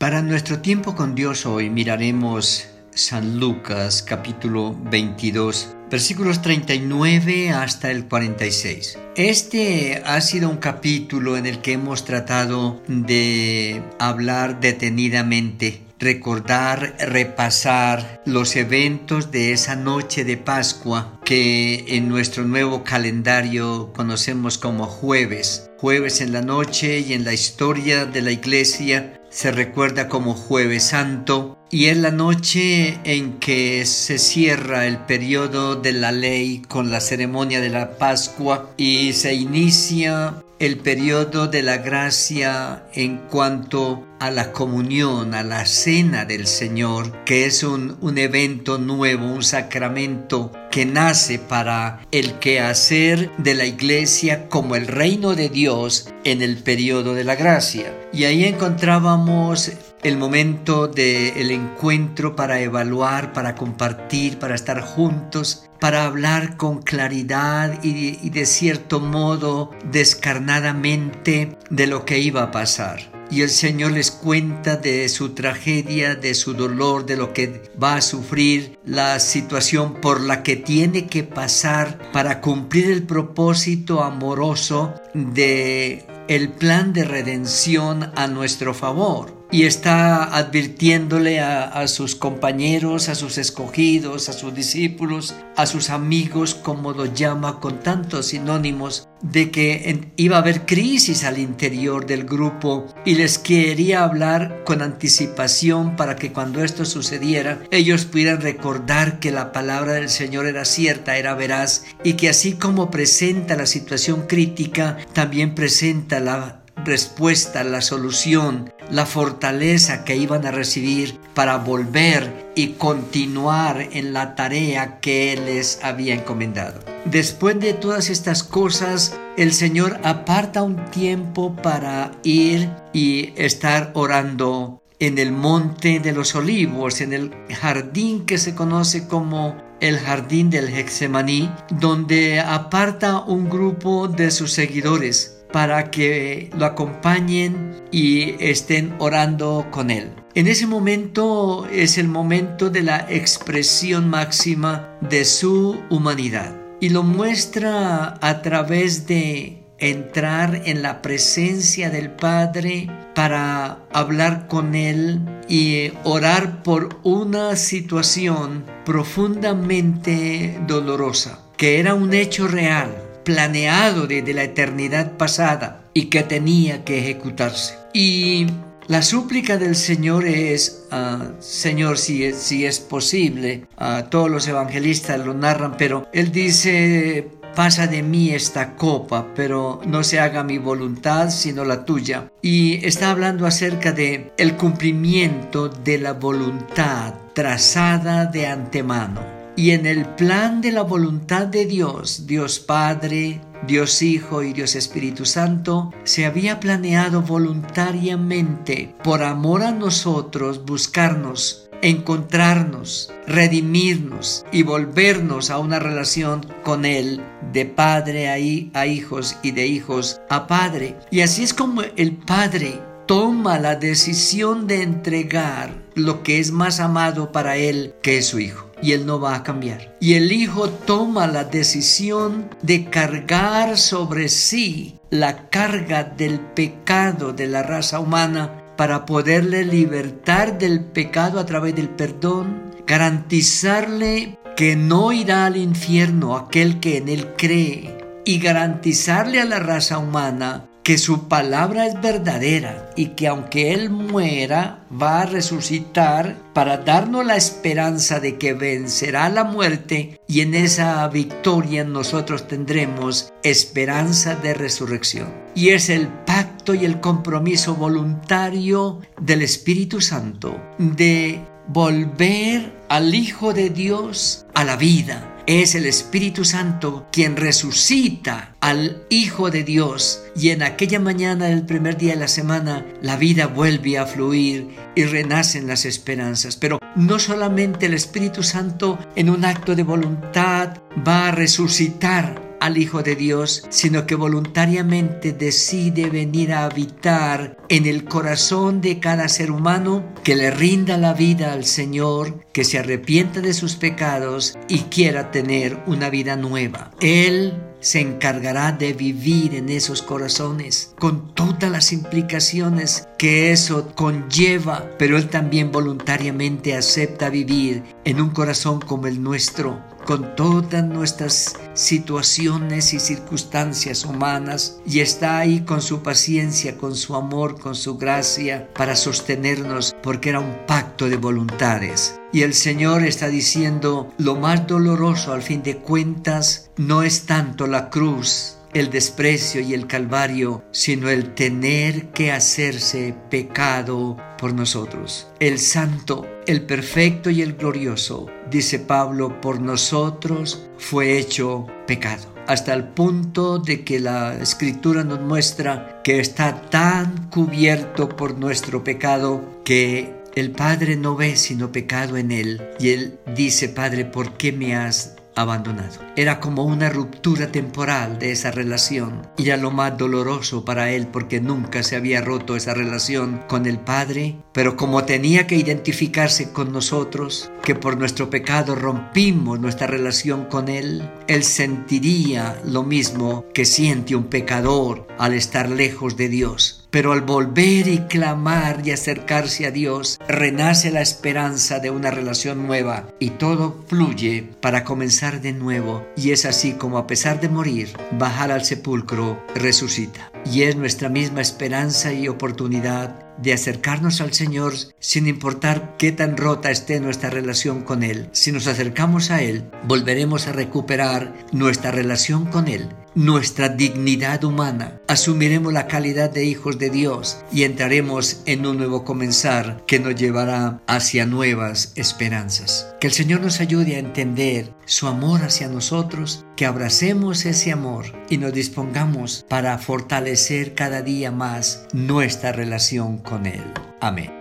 Para nuestro tiempo con Dios hoy miraremos San Lucas capítulo 22 versículos 39 hasta el 46. Este ha sido un capítulo en el que hemos tratado de hablar detenidamente recordar, repasar los eventos de esa noche de Pascua que en nuestro nuevo calendario conocemos como jueves. Jueves en la noche y en la historia de la iglesia se recuerda como jueves santo y es la noche en que se cierra el periodo de la ley con la ceremonia de la Pascua y se inicia el periodo de la gracia en cuanto a la comunión, a la cena del Señor, que es un, un evento nuevo, un sacramento que nace para el quehacer de la iglesia como el reino de Dios en el periodo de la gracia. Y ahí encontrábamos el momento del encuentro para evaluar, para compartir, para estar juntos, para hablar con claridad y, de cierto modo descarnadamente de lo que iba a pasar. Y el Señor les cuenta de su tragedia, de su dolor, de lo que va a sufrir, la situación por la que tiene que pasar para cumplir el propósito amoroso de el plan de redención a nuestro favor y está advirtiéndole a, sus compañeros, a sus escogidos, a sus discípulos, a sus amigos, como lo llama con tantos sinónimos, de que iba a haber crisis al interior del grupo y les quería hablar con anticipación para que cuando esto sucediera ellos pudieran recordar que la palabra del Señor era cierta, era veraz y que así como presenta la situación crítica, también presenta la respuesta, la solución, la fortaleza que iban a recibir para volver y continuar en la tarea que Él les había encomendado. Después de todas estas cosas, el Señor aparta un tiempo para ir y estar orando en el monte de los olivos, en el jardín que se conoce como el jardín del Hexemaní, donde aparta un grupo de sus seguidores para que lo acompañen y estén orando con él. En ese momento es el momento de la expresión máxima de su humanidad y lo muestra a través de entrar en la presencia del Padre para hablar con Él y orar por una situación profundamente dolorosa, que era un hecho real planeado desde la eternidad pasada y que tenía que ejecutarse. Y la súplica del Señor es, ah, Señor, si es, si es posible, uh, todos los evangelistas lo narran, pero Él dice, pasa de mí esta copa, pero no se haga mi voluntad sino la tuya. Y está hablando acerca de el cumplimiento de la voluntad trazada de antemano y en el plan de la voluntad de Dios, Dios Padre, Dios Hijo y Dios Espíritu Santo, se había planeado voluntariamente, por amor a nosotros, buscarnos, encontrarnos, redimirnos y volvernos a una relación con Él de padre a, a hijos y de hijos a padre. Y así es como el Padre toma la decisión de entregar lo que es más amado para Él, que es su Hijo y Él no va a cambiar. Y el Hijo toma la decisión de cargar sobre sí la carga del pecado de la raza humana para poderle libertar del pecado a través del perdón, garantizarle que no irá al infierno aquel que en él cree y garantizarle a la raza humana que su palabra es verdadera y que aunque Él muera, va a resucitar para darnos la esperanza de que vencerá la muerte y en esa victoria nosotros tendremos esperanza de resurrección. Y es el pacto y el compromiso voluntario del Espíritu Santo de volver al Hijo de Dios a la vida es el Espíritu Santo quien resucita al Hijo de Dios y en aquella mañana del primer día de la semana la vida vuelve a fluir y renacen las esperanzas. Pero no solamente el Espíritu Santo en un acto de voluntad va a resucitar al Hijo de Dios, sino que voluntariamente decide venir a habitar en el corazón de cada ser humano, que le rinda la vida al Señor, que se arrepienta de sus pecados y quiera tener una vida nueva. Él se encargará de vivir en esos corazones con todas las implicaciones que eso conlleva, pero Él también voluntariamente acepta vivir en un corazón como el nuestro, con todas nuestras situaciones y circunstancias humanas y está ahí con su paciencia, con su amor, con su gracia para sostenernos porque era un pacto de voluntades. Y el Señor está diciendo, lo más doloroso al fin de cuentas no es tanto la cruz, el desprecio y el calvario, sino el tener que hacerse pecado por nosotros. El santo, el perfecto y el glorioso, dice Pablo, por nosotros fue hecho pecado. Hasta el punto de que la escritura nos muestra que está tan cubierto por nuestro pecado que el Padre no ve sino pecado en él. Y él dice, Padre, ¿por qué me has abandonado. Era como una ruptura temporal de esa relación y era lo más doloroso para él porque nunca se había roto esa relación con el Padre, pero como tenía que identificarse con nosotros, que por nuestro pecado rompimos nuestra relación con Él, Él sentiría lo mismo que siente un pecador al estar lejos de Dios. Pero al volver y clamar y acercarse a Dios, renace la esperanza de una relación nueva y todo fluye para comenzar de nuevo. Y es así como a pesar de morir, bajar al sepulcro, resucita. Y es nuestra misma esperanza y oportunidad de acercarnos al Señor sin importar qué tan rota esté nuestra relación con Él. Si nos acercamos a Él, volveremos a recuperar nuestra relación con Él, nuestra dignidad humana, asumiremos la calidad de hijos de Dios y entraremos en un nuevo comenzar que nos llevará hacia nuevas esperanzas. Que el Señor nos ayude a entender su amor hacia nosotros, que abracemos ese amor y nos dispongamos para fortalecer cada día más nuestra relación con Él. Amén.